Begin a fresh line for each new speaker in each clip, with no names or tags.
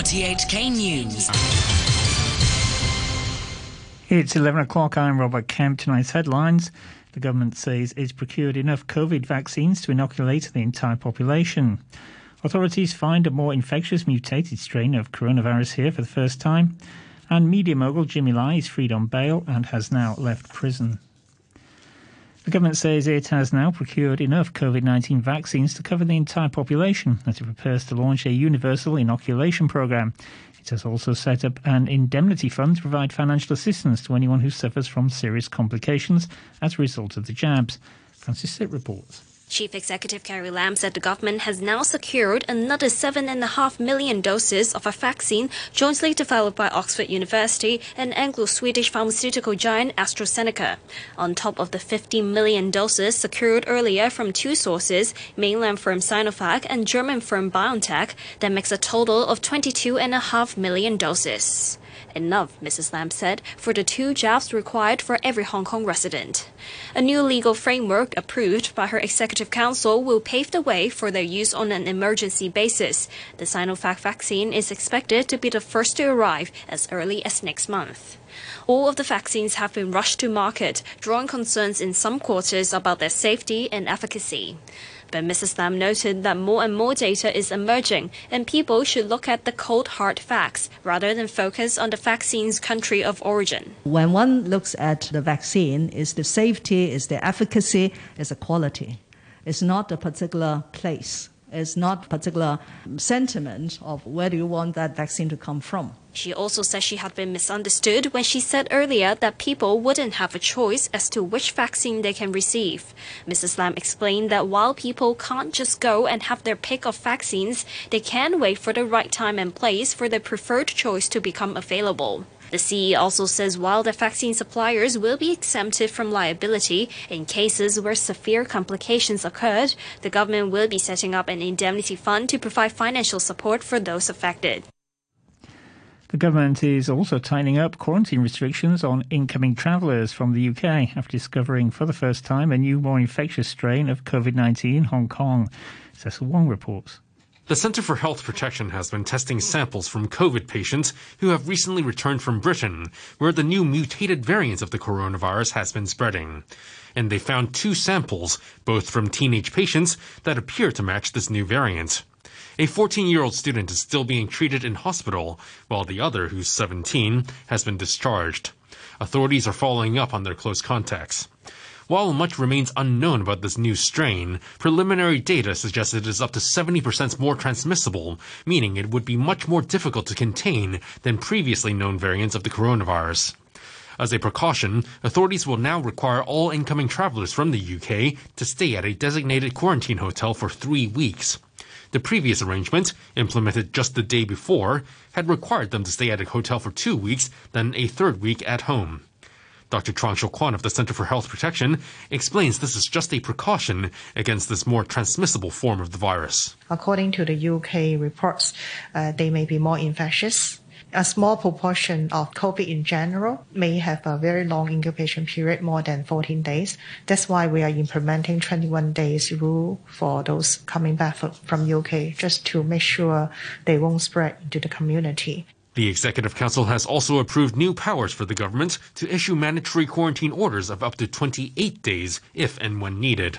RTHK News.
It's 11 o'clock. I'm Robert Kemp. Tonight's headlines. The government says it's procured enough COVID vaccines to inoculate the entire population. Authorities find a more infectious mutated strain of coronavirus here for the first time. And media mogul Jimmy Lai is freed on bail and has now left prison. The government says it has now procured enough COVID 19 vaccines to cover the entire population as it prepares to launch a universal inoculation programme. It has also set up an indemnity fund to provide financial assistance to anyone who suffers from serious complications as a result of the jabs. Francis Sitt reports.
Chief Executive Carrie Lam said the government has now secured another 7.5 million doses of a vaccine jointly developed by Oxford University and Anglo-Swedish pharmaceutical giant AstraZeneca. On top of the 50 million doses secured earlier from two sources, mainland firm Sinovac and German firm BioNTech, that makes a total of 22.5 million doses. Enough, Mrs. Lam said, for the two jobs required for every Hong Kong resident. A new legal framework approved by her executive council will pave the way for their use on an emergency basis. The Sinovac vaccine is expected to be the first to arrive as early as next month. All of the vaccines have been rushed to market, drawing concerns in some quarters about their safety and efficacy. But Mrs. Lam noted that more and more data is emerging, and people should look at the cold hard facts rather than focus on the vaccine's country of origin.
When one looks at the vaccine, is the safety, is the efficacy, is the quality. It's not a particular place. It's not particular sentiment of where do you want that vaccine to come from.
She also said she had been misunderstood when she said earlier that people wouldn't have a choice as to which vaccine they can receive. Mrs. Lam explained that while people can't just go and have their pick of vaccines, they can wait for the right time and place for their preferred choice to become available. The CE also says while the vaccine suppliers will be exempted from liability in cases where severe complications occurred, the government will be setting up an indemnity fund to provide financial support for those affected.
The government is also tightening up quarantine restrictions on incoming travellers from the UK after discovering for the first time a new, more infectious strain of COVID 19 in Hong Kong. Cecil Wong reports.
The Centre for Health Protection has been testing samples from COVID patients who have recently returned from Britain, where the new mutated variant of the coronavirus has been spreading. And they found two samples, both from teenage patients, that appear to match this new variant. A 14 year old student is still being treated in hospital, while the other, who's 17, has been discharged. Authorities are following up on their close contacts. While much remains unknown about this new strain, preliminary data suggests it is up to 70% more transmissible, meaning it would be much more difficult to contain than previously known variants of the coronavirus. As a precaution, authorities will now require all incoming travelers from the UK to stay at a designated quarantine hotel for three weeks. The previous arrangement, implemented just the day before, had required them to stay at a hotel for two weeks, then a third week at home. Dr. Shou Kwan of the Center for Health Protection explains this is just a precaution against this more transmissible form of the virus.
According to the UK reports, uh, they may be more infectious a small proportion of COVID in general may have a very long incubation period, more than 14 days. That's why we are implementing 21 days rule for those coming back from UK, just to make sure they won't spread into the community.
The Executive Council has also approved new powers for the government to issue mandatory quarantine orders of up to 28 days if and when needed.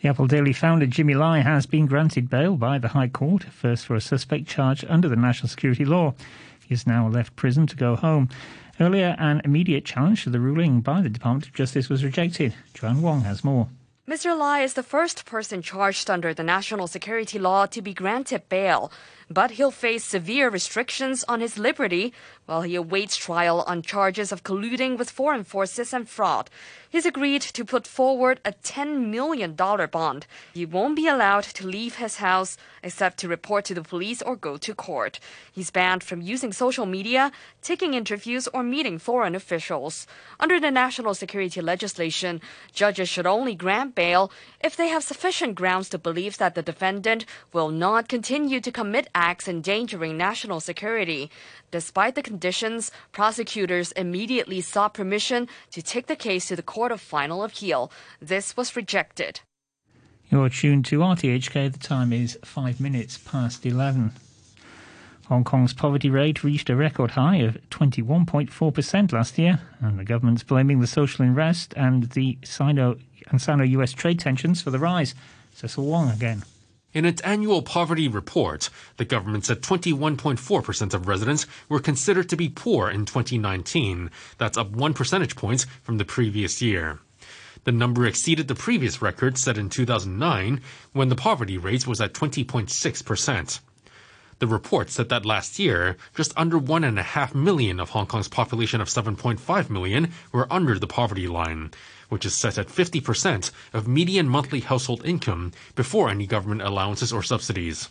The Apple Daily founder Jimmy Lai has been granted bail by the High Court, first for a suspect charge under the national security law. He has now left prison to go home. Earlier, an immediate challenge to the ruling by the Department of Justice was rejected. Joanne Wong has more.
Mr. Lai is the first person charged under the national security law to be granted bail, but he'll face severe restrictions on his liberty while he awaits trial on charges of colluding with foreign forces and fraud. He's agreed to put forward a $10 million bond. He won't be allowed to leave his house except to report to the police or go to court. He's banned from using social media, taking interviews, or meeting foreign officials. Under the national security legislation, judges should only grant bail if they have sufficient grounds to believe that the defendant will not continue to commit acts endangering national security. Despite the conditions, prosecutors immediately sought permission to take the case to the Court of Final Appeal. This was rejected.
You're tuned to RTHK. The time is five minutes past 11. Hong Kong's poverty rate reached a record high of 21.4% last year, and the government's blaming the social unrest and the Sino and Sino-US trade tensions for the rise. Cecil Wong again.
In its annual poverty report, the government said 21.4% of residents were considered to be poor in 2019. That's up one percentage point from the previous year. The number exceeded the previous record set in 2009 when the poverty rate was at 20.6%. The report said that last year, just under 1.5 million of Hong Kong's population of 7.5 million were under the poverty line, which is set at 50% of median monthly household income before any government allowances or subsidies.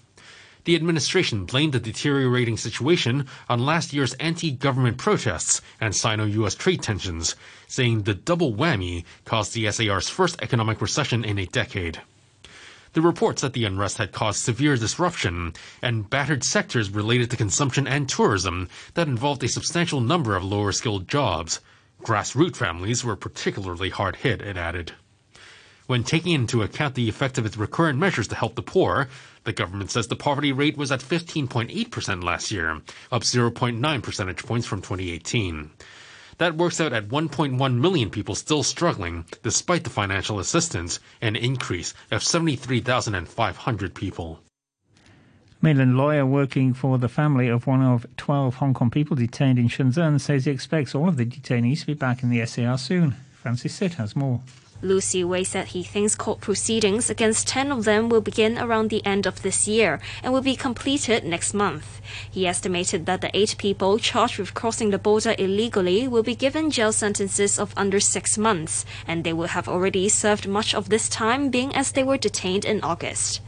The administration blamed the deteriorating situation on last year's anti-government protests and Sino-US trade tensions, saying the double whammy caused the SAR's first economic recession in a decade. The report said the unrest had caused severe disruption and battered sectors related to consumption and tourism that involved a substantial number of lower skilled jobs. Grassroots families were particularly hard hit, it added. When taking into account the effect of its recurrent measures to help the poor, the government says the poverty rate was at 15.8% last year, up 0.9 percentage points from 2018. That works out at 1.1 million people still struggling, despite the financial assistance, an increase of 73,500 people.
Mainland lawyer working for the family of one of 12 Hong Kong people detained in Shenzhen says he expects all of the detainees to be back in the SAR soon. Francis Sitt has more.
Lu Siwei said he thinks court proceedings against 10 of them will begin around the end of this year and will be completed next month. He estimated that the eight people charged with crossing the border illegally will be given jail sentences of under six months, and they will have already served much of this time being as they were detained in August.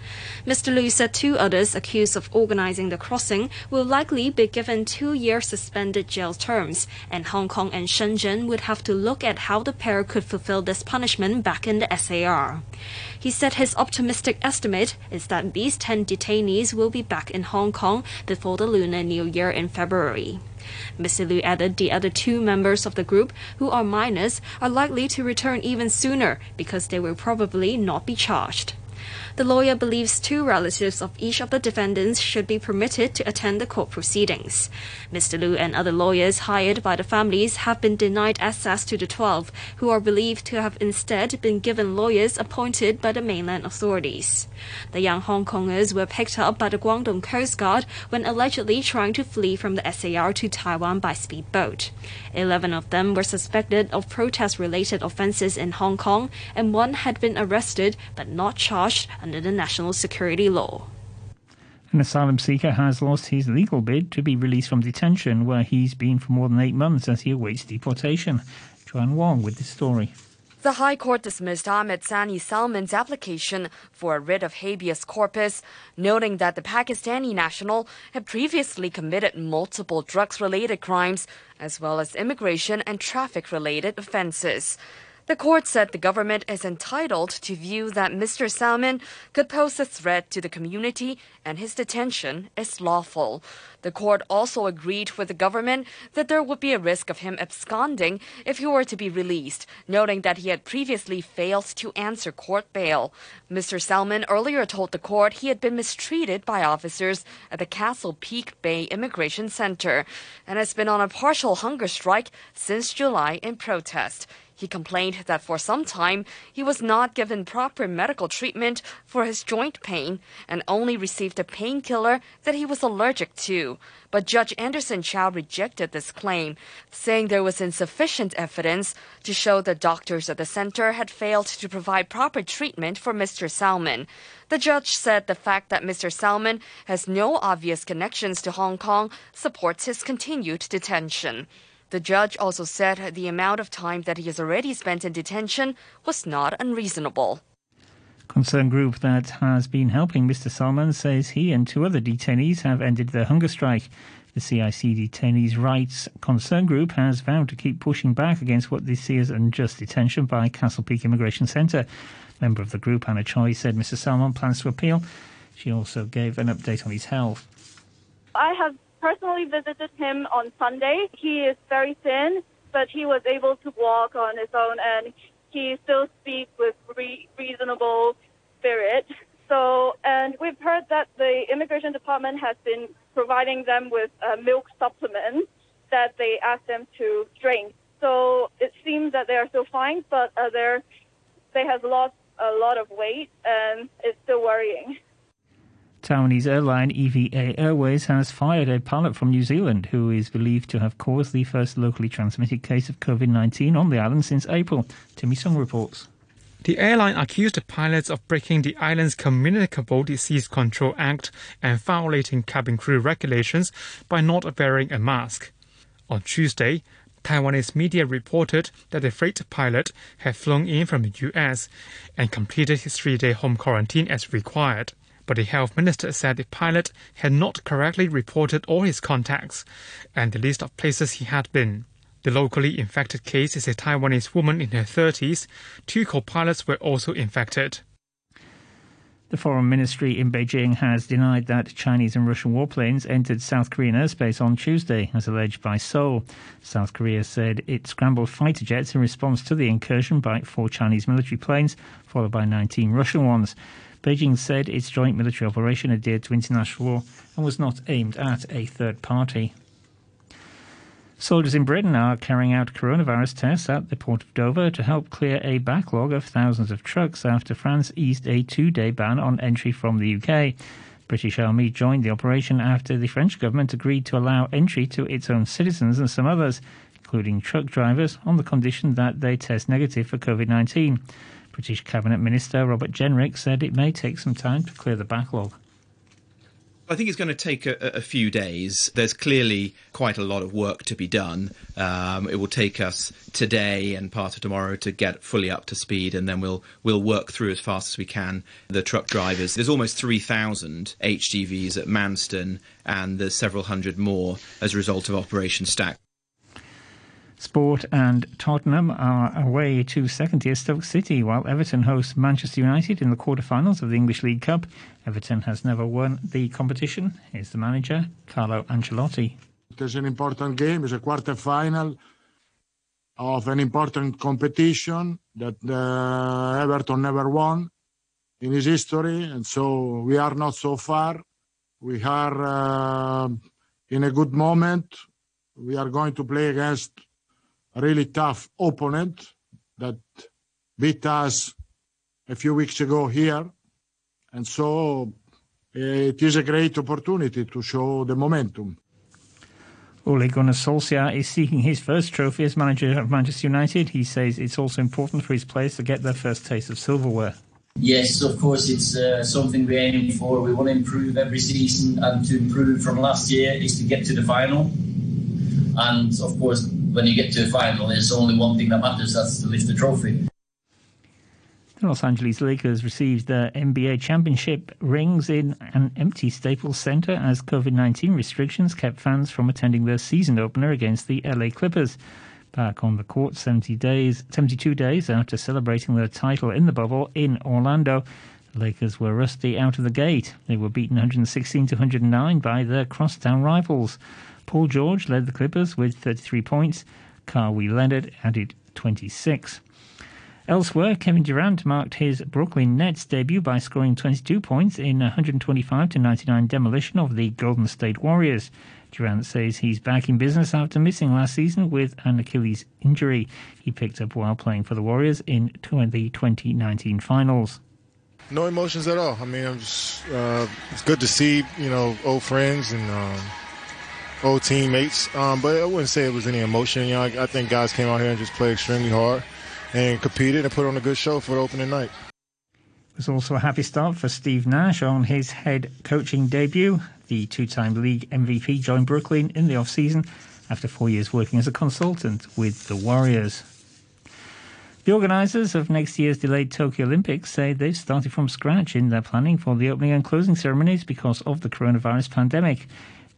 Mr. Liu said two others accused of organizing the crossing will likely be given two-year suspended jail terms, and Hong Kong and Shenzhen would have to look at how the pair could fulfill this punishment back in the SAR. He said his optimistic estimate is that these 10 detainees will be back in Hong Kong before the Lunar New Year in February. Mr. Liu added the other two members of the group, who are minors, are likely to return even sooner because they will probably not be charged. The lawyer believes two relatives of each of the defendants should be permitted to attend the court proceedings. Mr. Liu and other lawyers hired by the families have been denied access to the 12, who are believed to have instead been given lawyers appointed by the mainland authorities. The young Hong Kongers were picked up by the Guangdong Coast Guard when allegedly trying to flee from the SAR to Taiwan by speedboat. Eleven of them were suspected of protest related offences in Hong Kong, and one had been arrested but not charged under the national security law.
An asylum seeker has lost his legal bid to be released from detention, where he's been for more than eight months as he awaits deportation. Joanne Wong with the story.
The High Court dismissed Ahmed Sani Salman's application for a writ of habeas corpus, noting that the Pakistani national had previously committed multiple drugs related crimes, as well as immigration and traffic related offenses. The court said the government is entitled to view that Mr. Salman could pose a threat to the community and his detention is lawful. The court also agreed with the government that there would be a risk of him absconding if he were to be released, noting that he had previously failed to answer court bail. Mr. Salman earlier told the court he had been mistreated by officers at the Castle Peak Bay Immigration Center and has been on a partial hunger strike since July in protest. He complained that for some time he was not given proper medical treatment for his joint pain and only received a painkiller that he was allergic to. But Judge Anderson Chow rejected this claim, saying there was insufficient evidence to show the doctors at the center had failed to provide proper treatment for Mr. Salman. The judge said the fact that Mr. Salman has no obvious connections to Hong Kong supports his continued detention. The judge also said the amount of time that he has already spent in detention was not unreasonable.
Concern group that has been helping Mr. Salman says he and two other detainees have ended their hunger strike. The CIC Detainees Rights Concern Group has vowed to keep pushing back against what they see as unjust detention by Castle Peak Immigration Centre. Member of the group, Anna Choi, said Mr. Salman plans to appeal. She also gave an update on his health.
I have personally visited him on Sunday. He is very thin, but he was able to walk on his own and he still speaks with re- reasonable spirit. So, and we've heard that the immigration department has been providing them with uh, milk supplements that they asked them to drink. So it seems that they are still fine, but uh, they're, they have lost a lot of weight, and it's still worrying.
Taiwanese airline EVA Airways has fired a pilot from New Zealand who is believed to have caused the first locally transmitted case of COVID 19 on the island since April. Timmy Song reports.
The airline accused the pilots of breaking the island's Communicable Disease Control Act and violating cabin crew regulations by not wearing a mask. On Tuesday, Taiwanese media reported that the freight pilot had flown in from the US and completed his three day home quarantine as required. But the health minister said the pilot had not correctly reported all his contacts and the list of places he had been. The locally infected case is a Taiwanese woman in her 30s. Two co pilots were also infected.
The Foreign Ministry in Beijing has denied that Chinese and Russian warplanes entered South Korean airspace on Tuesday, as alleged by Seoul. South Korea said it scrambled fighter jets in response to the incursion by four Chinese military planes, followed by 19 Russian ones. Beijing said its joint military operation adhered to international law and was not aimed at a third party. Soldiers in Britain are carrying out coronavirus tests at the port of Dover to help clear a backlog of thousands of trucks after France eased a two day ban on entry from the UK. British Army joined the operation after the French government agreed to allow entry to its own citizens and some others, including truck drivers, on the condition that they test negative for COVID 19. British Cabinet Minister Robert Jenrick said it may take some time to clear the backlog.
I think it's going to take a, a, few days. There's clearly quite a lot of work to be done. Um, it will take us today and part of tomorrow to get fully up to speed, and then we'll we'll work through as fast as we can the truck drivers. There's almost 3,000 HGVs at Manston, and there's several hundred more as a result of Operation Stack.
Sport and Tottenham are away to second tier Stoke City, while Everton hosts Manchester United in the quarter-finals of the English League Cup. Everton has never won the competition. Here's the manager, Carlo Ancelotti.
It is an important game. It's a quarter-final of an important competition that uh, Everton never won in his history, and so we are not so far. We are uh, in a good moment. We are going to play against really tough opponent that beat us a few weeks ago here. And so it is a great opportunity to show the momentum.
Ole Gunnar Solskjaer is seeking his first trophy as manager of Manchester United. He says it's also important for his players to get their first taste of silverware.
Yes, of course, it's uh, something we aim for. We want to improve every season, and to improve from last year is to get to the final. And of course, when you get to a final, there's only one thing that matters that's to lift the trophy.
The Los Angeles Lakers received their NBA championship rings in an empty Staples Center as COVID 19 restrictions kept fans from attending their season opener against the LA Clippers. Back on the court 70 days, 72 days after celebrating their title in the bubble in Orlando, the Lakers were rusty out of the gate. They were beaten 116 to 109 by their crosstown rivals. Paul George led the Clippers with 33 points. Kawhi Leonard added 26. Elsewhere, Kevin Durant marked his Brooklyn Nets debut by scoring 22 points in 125 to 99 demolition of the Golden State Warriors. Durant says he's back in business after missing last season with an Achilles injury he picked up while playing for the Warriors in the 2019 finals.
No emotions at all. I mean, just, uh, it's good to see, you know, old friends and um, old teammates. Um, but I wouldn't say it was any emotion. You know, I, I, think guys came out here and just played extremely hard and competed and put on a good show for the opening night.
It was also a happy start for Steve Nash on his head coaching debut. The two-time league MVP joined Brooklyn in the off-season after four years working as a consultant with the Warriors. The organisers of next year's delayed Tokyo Olympics say they've started from scratch in their planning for the opening and closing ceremonies because of the coronavirus pandemic.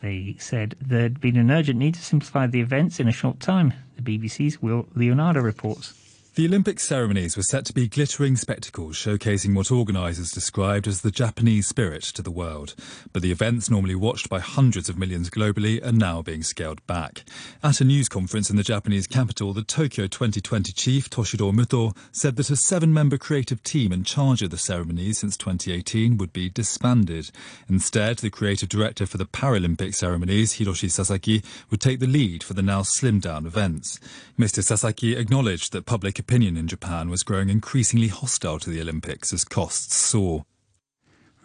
They said there'd been an urgent need to simplify the events in a short time. The BBC's Will Leonardo reports.
The Olympic ceremonies were set to be glittering spectacles showcasing what organisers described as the Japanese spirit to the world. But the events, normally watched by hundreds of millions globally, are now being scaled back. At a news conference in the Japanese capital, the Tokyo 2020 chief, Toshiro Muto, said that a seven member creative team in charge of the ceremonies since 2018 would be disbanded. Instead, the creative director for the Paralympic ceremonies, Hiroshi Sasaki, would take the lead for the now slimmed down events. Mr. Sasaki acknowledged that public opinion in Japan was growing increasingly hostile to the Olympics as costs soar.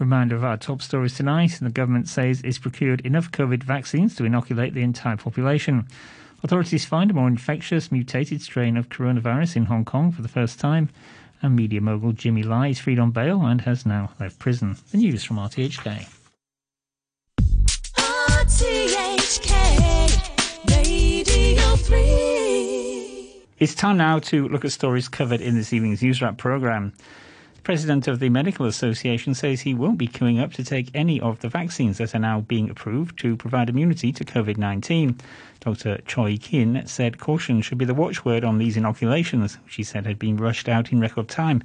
Reminder of our top stories tonight. The government says it's procured enough COVID vaccines to inoculate the entire population. Authorities find a more infectious mutated strain of coronavirus in Hong Kong for the first time. And media mogul Jimmy Lai is freed on bail and has now left prison. The news from RTHK.
RTHK Radio 3.
It's time now to look at stories covered in this evening's News Wrap programme. The president of the Medical Association says he won't be queuing up to take any of the vaccines that are now being approved to provide immunity to COVID 19. Dr. Choi Kin said caution should be the watchword on these inoculations, which he said had been rushed out in record time.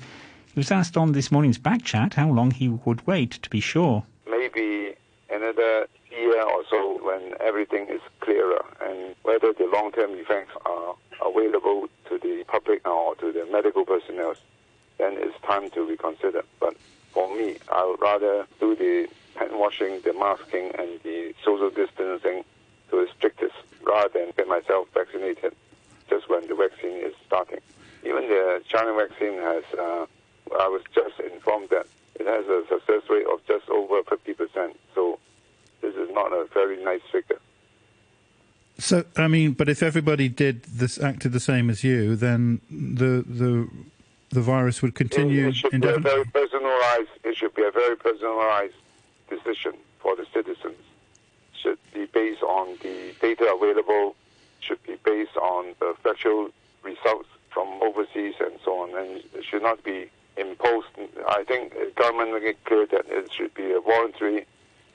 He was asked on this morning's Backchat how long he would wait to be sure.
Maybe another year or so when everything is clearer and whether the long term effects are available to the public or to the medical personnel, then it's time to reconsider. But for me, I would rather do the hand washing, the masking, and the social distancing to the strictest rather than get myself vaccinated just when the vaccine is starting. Even the China vaccine has, uh, I was just informed that it has a success rate of just over 50%. So this is not a very nice figure.
So, I mean, but if everybody did this, acted the same as you, then the the the virus would continue
It should be a very personalized. It should be a very personalized decision for the citizens. Should be based on the data available. Should be based on the factual results from overseas and so on, and it should not be imposed. I think the government make it clear that it should be a voluntary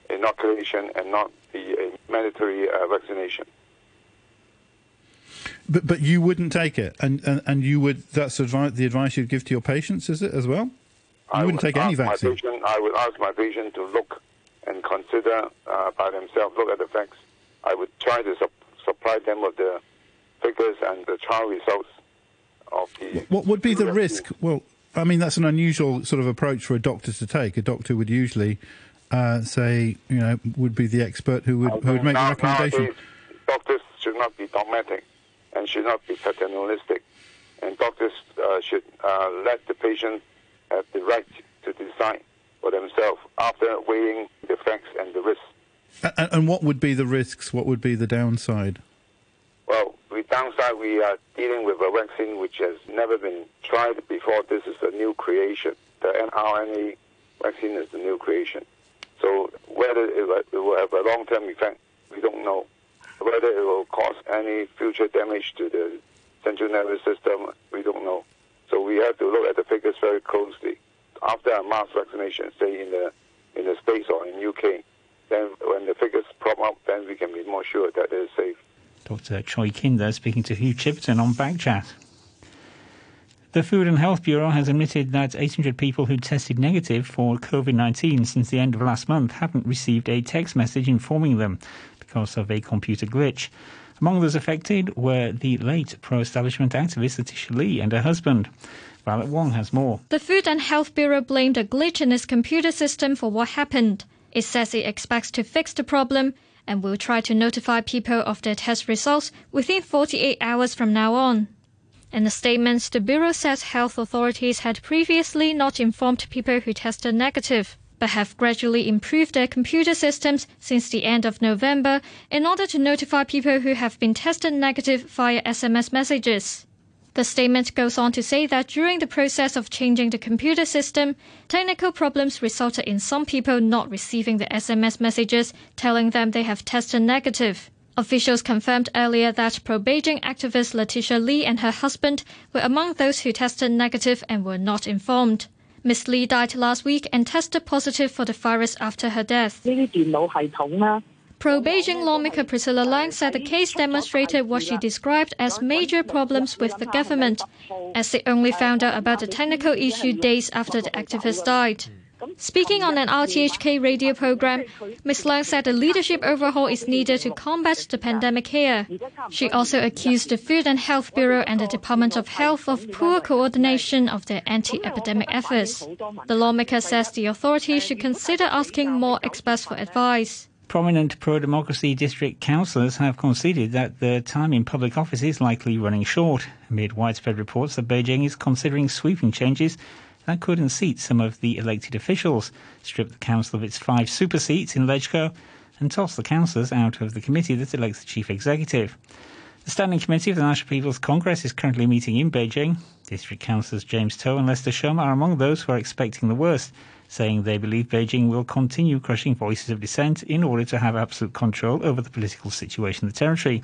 inoculation and not be a mandatory uh, vaccination.
But but you wouldn't take it, and and, and you would. That's advi- the advice you'd give to your patients, is it as well? You
I
wouldn't
would
take any
my
vaccine.
patient- I would ask my patient to look and consider uh, by themselves, look at the facts. I would try to sup- supply them with the figures and the trial results of the.
What would be the risk? Well, I mean, that's an unusual sort of approach for a doctor to take. A doctor would usually uh, say, you know, would be the expert who would who would make the recommendation.
Nowadays, doctors should not be dogmatic and should not be paternalistic, and doctors uh, should uh, let the patient have the right to decide for themselves after weighing the facts and the risks.
A- And what would be the risks? What would be the downside?
Well, the downside, we are dealing with a vaccine which has never been tried before. This is a new creation. The mRNA vaccine is a new creation. So whether it will have a long-term effect, we don't know. Whether it will cause any future damage to the central nervous system, we don't know. So we have to look at the figures very closely. After a mass vaccination, say in the in the States or in UK, then when the figures prop up, then we can be more sure that it is safe.
Dr. Choi Kin there speaking to Hugh Chiverton on Backchat. The Food and Health Bureau has admitted that 800 people who tested negative for COVID 19 since the end of last month haven't received a text message informing them because of a computer glitch. Among those affected were the late pro establishment activist Letitia Lee and her husband. Violet Wong has more.
The Food and Health Bureau blamed a glitch in its computer system for what happened. It says it expects to fix the problem and will try to notify people of their test results within 48 hours from now on. In the statement, the Bureau says health authorities had previously not informed people who tested negative, but have gradually improved their computer systems since the end of November in order to notify people who have been tested negative via SMS messages. The statement goes on to say that during the process of changing the computer system, technical problems resulted in some people not receiving the SMS messages telling them they have tested negative. Officials confirmed earlier that pro Beijing activist Letitia Lee and her husband were among those who tested negative and were not informed. Miss Lee died last week and tested positive for the virus after her death. Pro Beijing lawmaker Priscilla Leung said the case demonstrated what she described as major problems with the government, as they only found out about the technical issue days after the activist died. Speaking on an RTHK radio program, Ms. Leung said a leadership overhaul is needed to combat the pandemic here. She also accused the Food and Health Bureau and the Department of Health of poor coordination of their anti-epidemic efforts. The lawmaker says the authorities should consider asking more experts for advice.
Prominent pro democracy district councillors have conceded that their time in public office is likely running short, amid widespread reports that Beijing is considering sweeping changes that could unseat some of the elected officials, strip the council of its five super seats in LegCo, and toss the councillors out of the committee that elects the chief executive. The Standing Committee of the National People's Congress is currently meeting in Beijing. District councillors James To and Lester Shum are among those who are expecting the worst, saying they believe Beijing will continue crushing voices of dissent in order to have absolute control over the political situation in the territory.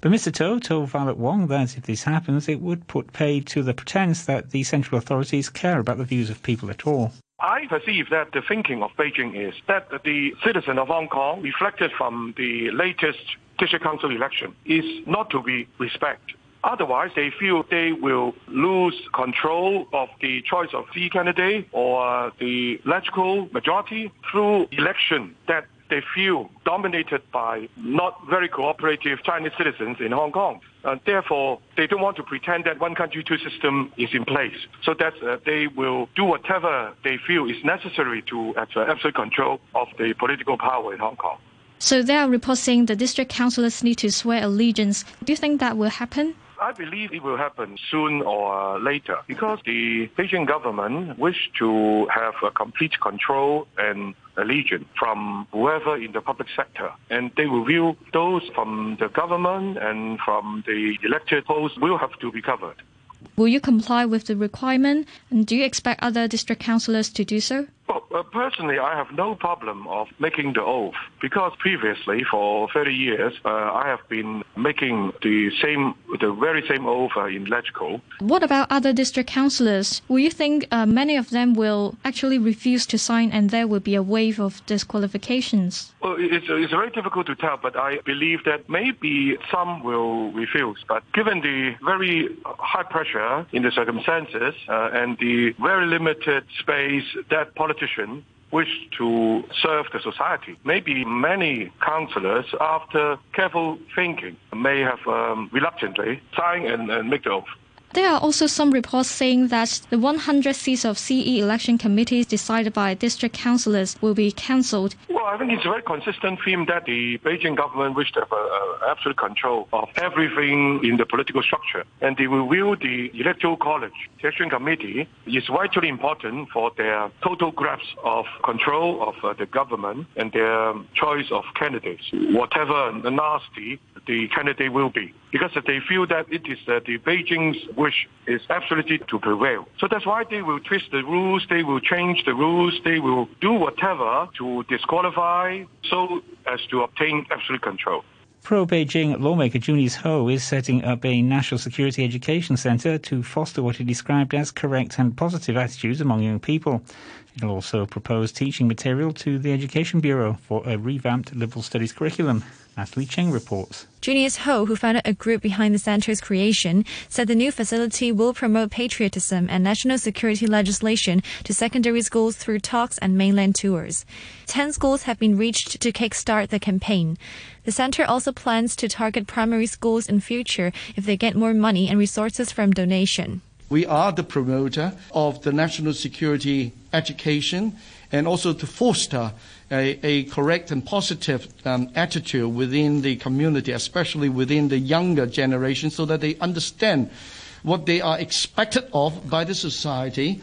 But Mr. To told Violet Wong that if this happens, it would put paid to the pretense that the central authorities care about the views of people at all.
I perceive that the thinking of Beijing is that the citizen of Hong Kong, reflected from the latest district council election, is not to be respected. Otherwise, they feel they will lose control of the choice of the candidate or the electoral majority through election that they feel dominated by not very cooperative Chinese citizens in Hong Kong. Uh, therefore, they don't want to pretend that one country, two system is in place. So that uh, they will do whatever they feel is necessary to have uh, absolute control of the political power in Hong Kong.
So there are reports saying the district councillors need to swear allegiance. Do you think that will happen?
I believe it will happen soon or later because the Beijing government wish to have a complete control and allegiance from whoever in the public sector. And they will view those from the government and from the elected posts will have to be covered.
Will you comply with the requirement? And do you expect other district councillors to do so?
Well, uh, personally, I have no problem of making the oath because previously, for 30 years, uh, I have been making the same, the very same oath uh, in LegCo.
What about other district councillors? Will you think uh, many of them will actually refuse to sign and there will be a wave of disqualifications?
Well, it's, it's very difficult to tell, but I believe that maybe some will refuse. But given the very high pressure in the circumstances uh, and the very limited space that politicians wish to serve the society. Maybe many councillors, after careful thinking, may have um, reluctantly signed and, and make the oath.
There are also some reports saying that the 100 seats of CE election committees decided by district councillors will be cancelled.
Well, I think it's a very consistent theme that the Beijing government wished to have uh, absolute control of everything in the political structure. And they will view the electoral college, election committee, is vitally important for their total grasp of control of uh, the government and their choice of candidates, whatever nasty the candidate will be. Because they feel that it is uh, the Beijing's wish is absolutely to prevail. So that's why they will twist the rules, they will change the rules, they will do whatever to disqualify so as to obtain absolute control.
Pro Beijing lawmaker Junius Ho is setting up a national security education centre to foster what he described as correct and positive attitudes among young people. It'll also propose teaching material to the Education Bureau for a revamped liberal studies curriculum. Natalie Cheng reports.
Junius Ho, who founded a group behind the center's creation, said the new facility will promote patriotism and national security legislation to secondary schools through talks and mainland tours. Ten schools have been reached to kickstart the campaign. The center also plans to target primary schools in future if they get more money and resources from donation.
We are the promoter of the national security education and also to foster a, a correct and positive um, attitude within the community, especially within the younger generation, so that they understand what they are expected of by the society,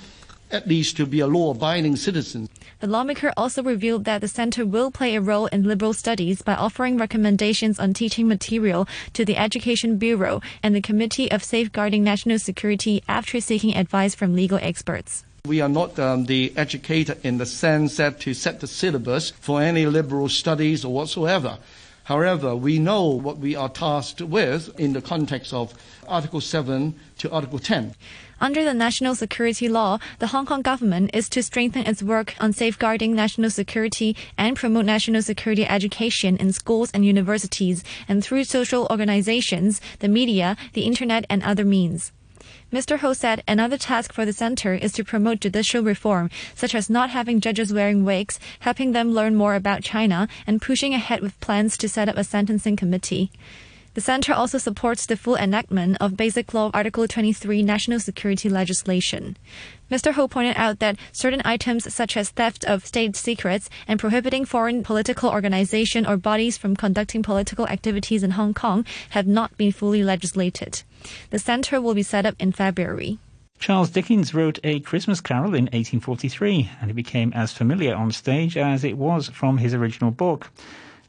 at least to be a law abiding citizen.
The lawmaker also revealed that the center will play a role in liberal studies by offering recommendations on teaching material to the Education Bureau and the Committee of Safeguarding National Security after seeking advice from legal experts.
We are not um, the educator in the sense that to set the syllabus for any liberal studies or whatsoever. However, we know what we are tasked with in the context of Article 7 to Article 10.
Under the national security law, the Hong Kong government is to strengthen its work on safeguarding national security and promote national security education in schools and universities and through social organizations, the media, the internet, and other means. Mr. Ho said another task for the center is to promote judicial reform, such as not having judges wearing wigs, helping them learn more about China, and pushing ahead with plans to set up a sentencing committee. The center also supports the full enactment of Basic Law Article 23 national security legislation. Mr. Ho pointed out that certain items such as theft of state secrets and prohibiting foreign political organization or bodies from conducting political activities in Hong Kong have not been fully legislated. The center will be set up in February.
Charles Dickens wrote A Christmas Carol in 1843, and it became as familiar on stage as it was from his original book.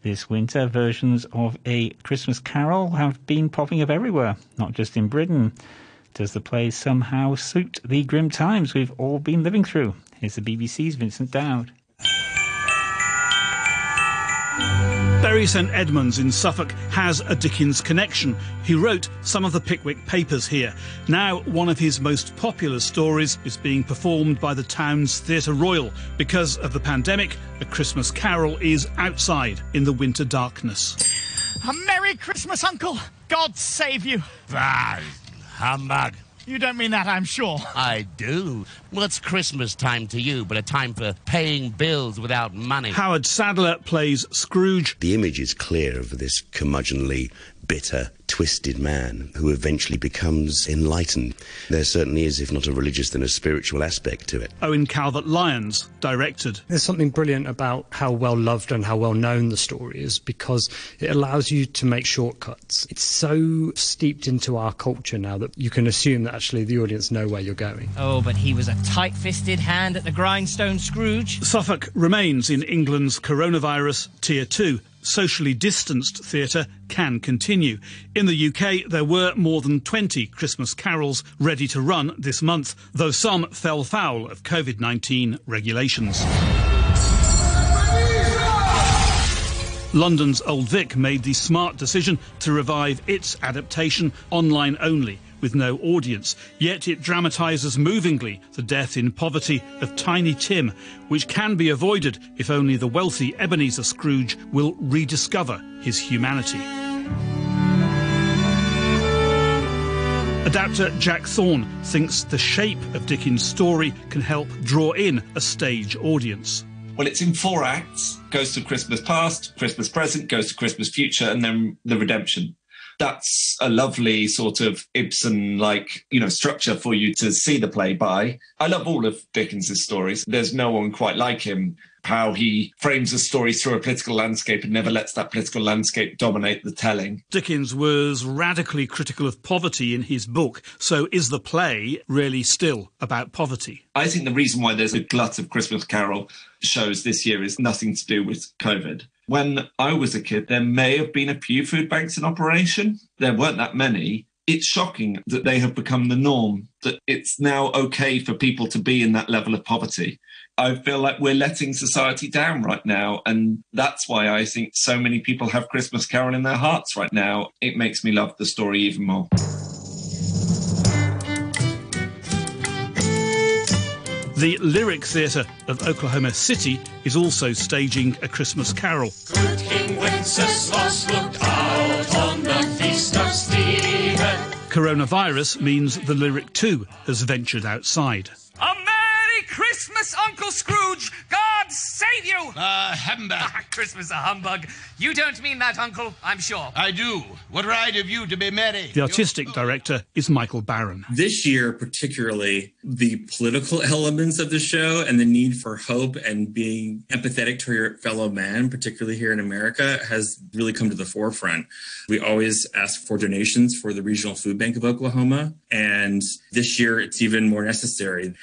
This winter, versions of A Christmas Carol have been popping up everywhere, not just in Britain. Does the play somehow suit the grim times we've all been living through? Here's the BBC's Vincent Dowd.
Bury St Edmunds in Suffolk has a Dickens connection. He wrote some of the Pickwick Papers here. Now, one of his most popular stories is being performed by the town's Theatre Royal. Because of the pandemic, A Christmas Carol is outside in the winter darkness.
A Merry Christmas, Uncle! God save you!
Bah, humbug.
You don't mean that, I'm sure.
I do. Well, it's Christmas time to you, but a time for paying bills without money.
Howard Sadler plays Scrooge.
The image is clear of this curmudgeonly, bitter, twisted man who eventually becomes enlightened. There certainly is, if not a religious, then a spiritual aspect to it.
Owen Calvert Lyons directed.
There's something brilliant about how well loved and how well known the story is because it allows you to make shortcuts. It's so steeped into our culture now that you can assume that actually the audience know where you're going.
Oh, but he was a tight fisted hand at the grindstone Scrooge.
Suffolk remains in England's coronavirus tier 2 socially distanced theatre can continue. In the UK, there were more than 20 Christmas carols ready to run this month, though some fell foul of COVID 19 regulations. London's Old Vic made the smart decision to revive its adaptation online only with no audience, yet it dramatises movingly the death in poverty of Tiny Tim, which can be avoided if only the wealthy Ebenezer Scrooge will rediscover his humanity. Adapter Jack Thorne thinks the shape of Dickens' story can help draw in a stage audience.
Well, it's in four acts goes to Christmas past, Christmas present, goes to Christmas future, and then the redemption that's a lovely sort of Ibsen like, you know, structure for you to see the play by. I love all of Dickens's stories. There's no one quite like him. How he frames a story through a political landscape and never lets that political landscape dominate the telling.
Dickens was radically critical of poverty in his book. So is the play really still about poverty?
I think the reason why there's a glut of Christmas Carol shows this year is nothing to do with COVID. When I was a kid, there may have been a few food banks in operation. There weren't that many. It's shocking that they have become the norm, that it's now okay for people to be in that level of poverty. I feel like we're letting society down right now. And that's why I think so many people have Christmas Carol in their hearts right now. It makes me love the story even more.
The Lyric Theatre of Oklahoma City is also staging A Christmas Carol.
Good King Wenceslas looked out on the feast of Stephen.
Coronavirus means the Lyric too has ventured outside.
A Merry Christmas, Uncle Scrooge! God save you!
Ah, uh, humbug.
Christmas a humbug. You don't mean that, Uncle, I'm sure.
I do. What right have you to be merry?
The artistic director is Michael Baron.
This year, particularly, the political elements of the show and the need for hope and being empathetic to your fellow man, particularly here in America, has really come to the forefront. We always ask for donations for the Regional Food Bank of Oklahoma, and this year it's even more necessary.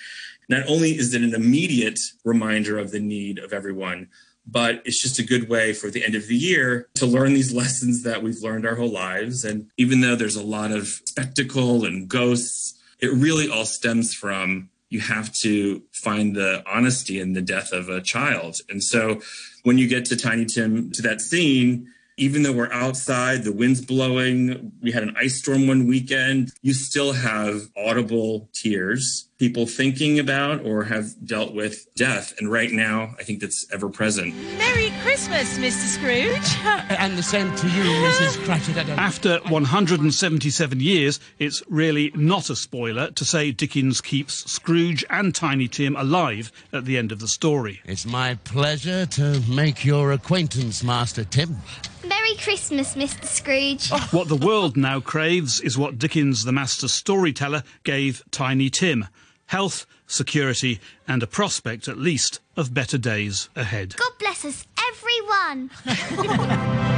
Not only is it an immediate reminder of the need of everyone, but it's just a good way for the end of the year to learn these lessons that we've learned our whole lives. And even though there's a lot of spectacle and ghosts, it really all stems from you have to find the honesty in the death of a child. And so when you get to Tiny Tim, to that scene, even though we're outside, the wind's blowing, we had an ice storm one weekend, you still have audible tears, people thinking about or have dealt with death. And right now, I think that's ever present.
Merry Christmas, Mr. Scrooge.
and the same to you, Mrs. Cratchit.
After 177 years, it's really not a spoiler to say Dickens keeps Scrooge and Tiny Tim alive at the end of the story.
It's my pleasure to make your acquaintance, Master Tim.
Merry Christmas, Mr. Scrooge.
What the world now craves is what Dickens, the master storyteller, gave Tiny Tim health, security, and a prospect, at least, of better days ahead.
God bless us, everyone.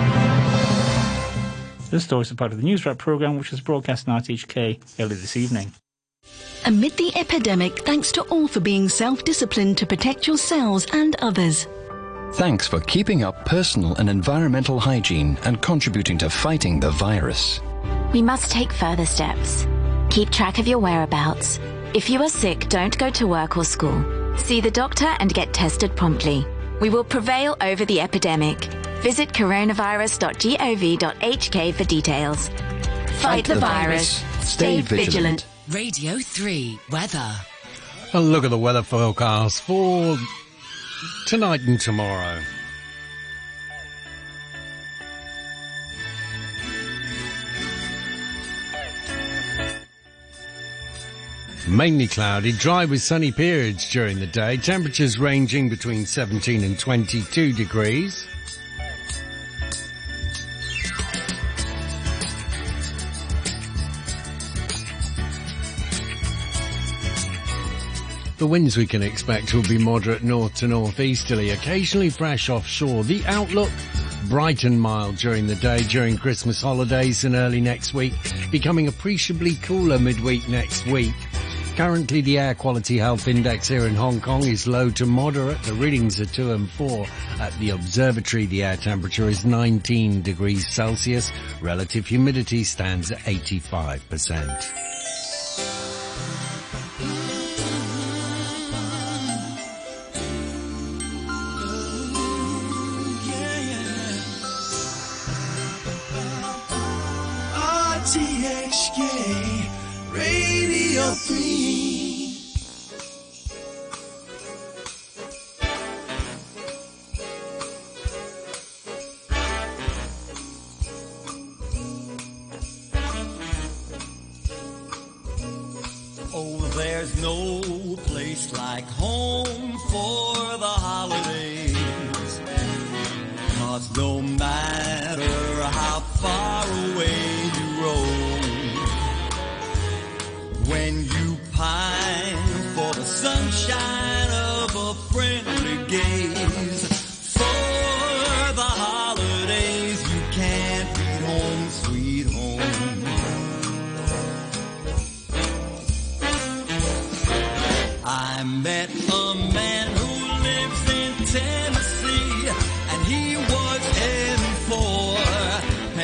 This story is a part of the News Wrap programme, which was broadcast on RTHK earlier this evening.
Amid the epidemic, thanks to all for being self disciplined to protect yourselves and others.
Thanks for keeping up personal and environmental hygiene and contributing to fighting the virus.
We must take further steps. Keep track of your whereabouts. If you are sick, don't go to work or school. See the doctor and get tested promptly. We will prevail over the epidemic. Visit coronavirus.gov.hk for details. Fight, the, virus. Stay vigilant.
Radio 3 Weather.
A look at the weather forecast for tonight and tomorrow. Mainly cloudy, dry with sunny periods during the day. Temperatures ranging between 17 and 22 degrees. The winds we can expect will be moderate north to northeasterly, occasionally fresh offshore. The outlook bright and mild during the day during Christmas holidays and early next week, becoming appreciably cooler midweek next week. Currently the air quality health index here in Hong Kong is low to moderate. The readings are 2 and 4. At the observatory the air temperature is 19 degrees Celsius. Relative humidity stands at 85%.
RTHK Radio 3.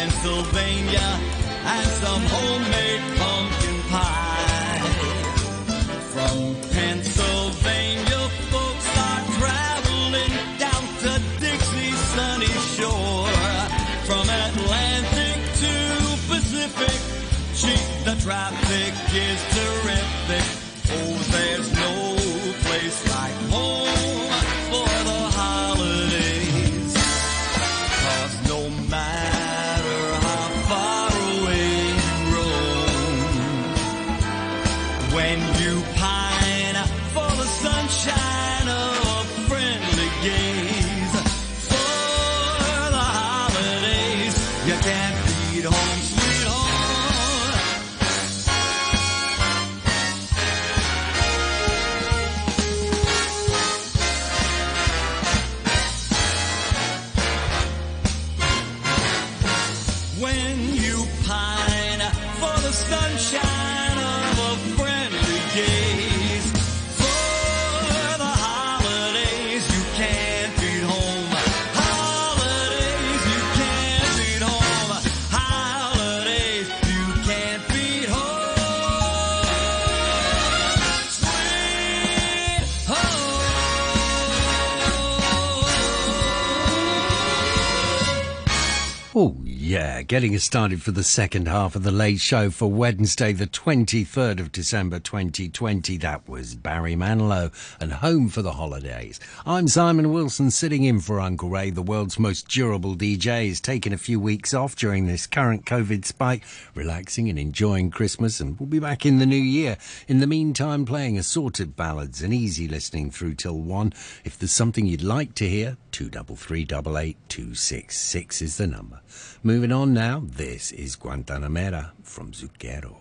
Pennsylvania and some homemade pumpkin pie. From Pennsylvania, folks are traveling down to Dixie's sunny shore. From Atlantic to Pacific, gee, the traffic
getting us started for the second half of the late show for Wednesday, the 23rd of December 2020. That was Barry Manilow and Home for the Holidays. I'm Simon Wilson, sitting in for Uncle Ray, the world's most durable DJ, is taking a few weeks off during this current COVID spike, relaxing and enjoying Christmas, and we'll be back in the new year. In the meantime, playing assorted ballads and easy listening through till one. If there's something you'd like to hear, 233 is the number. Moving on now, this is Guantanamera from Zucchero.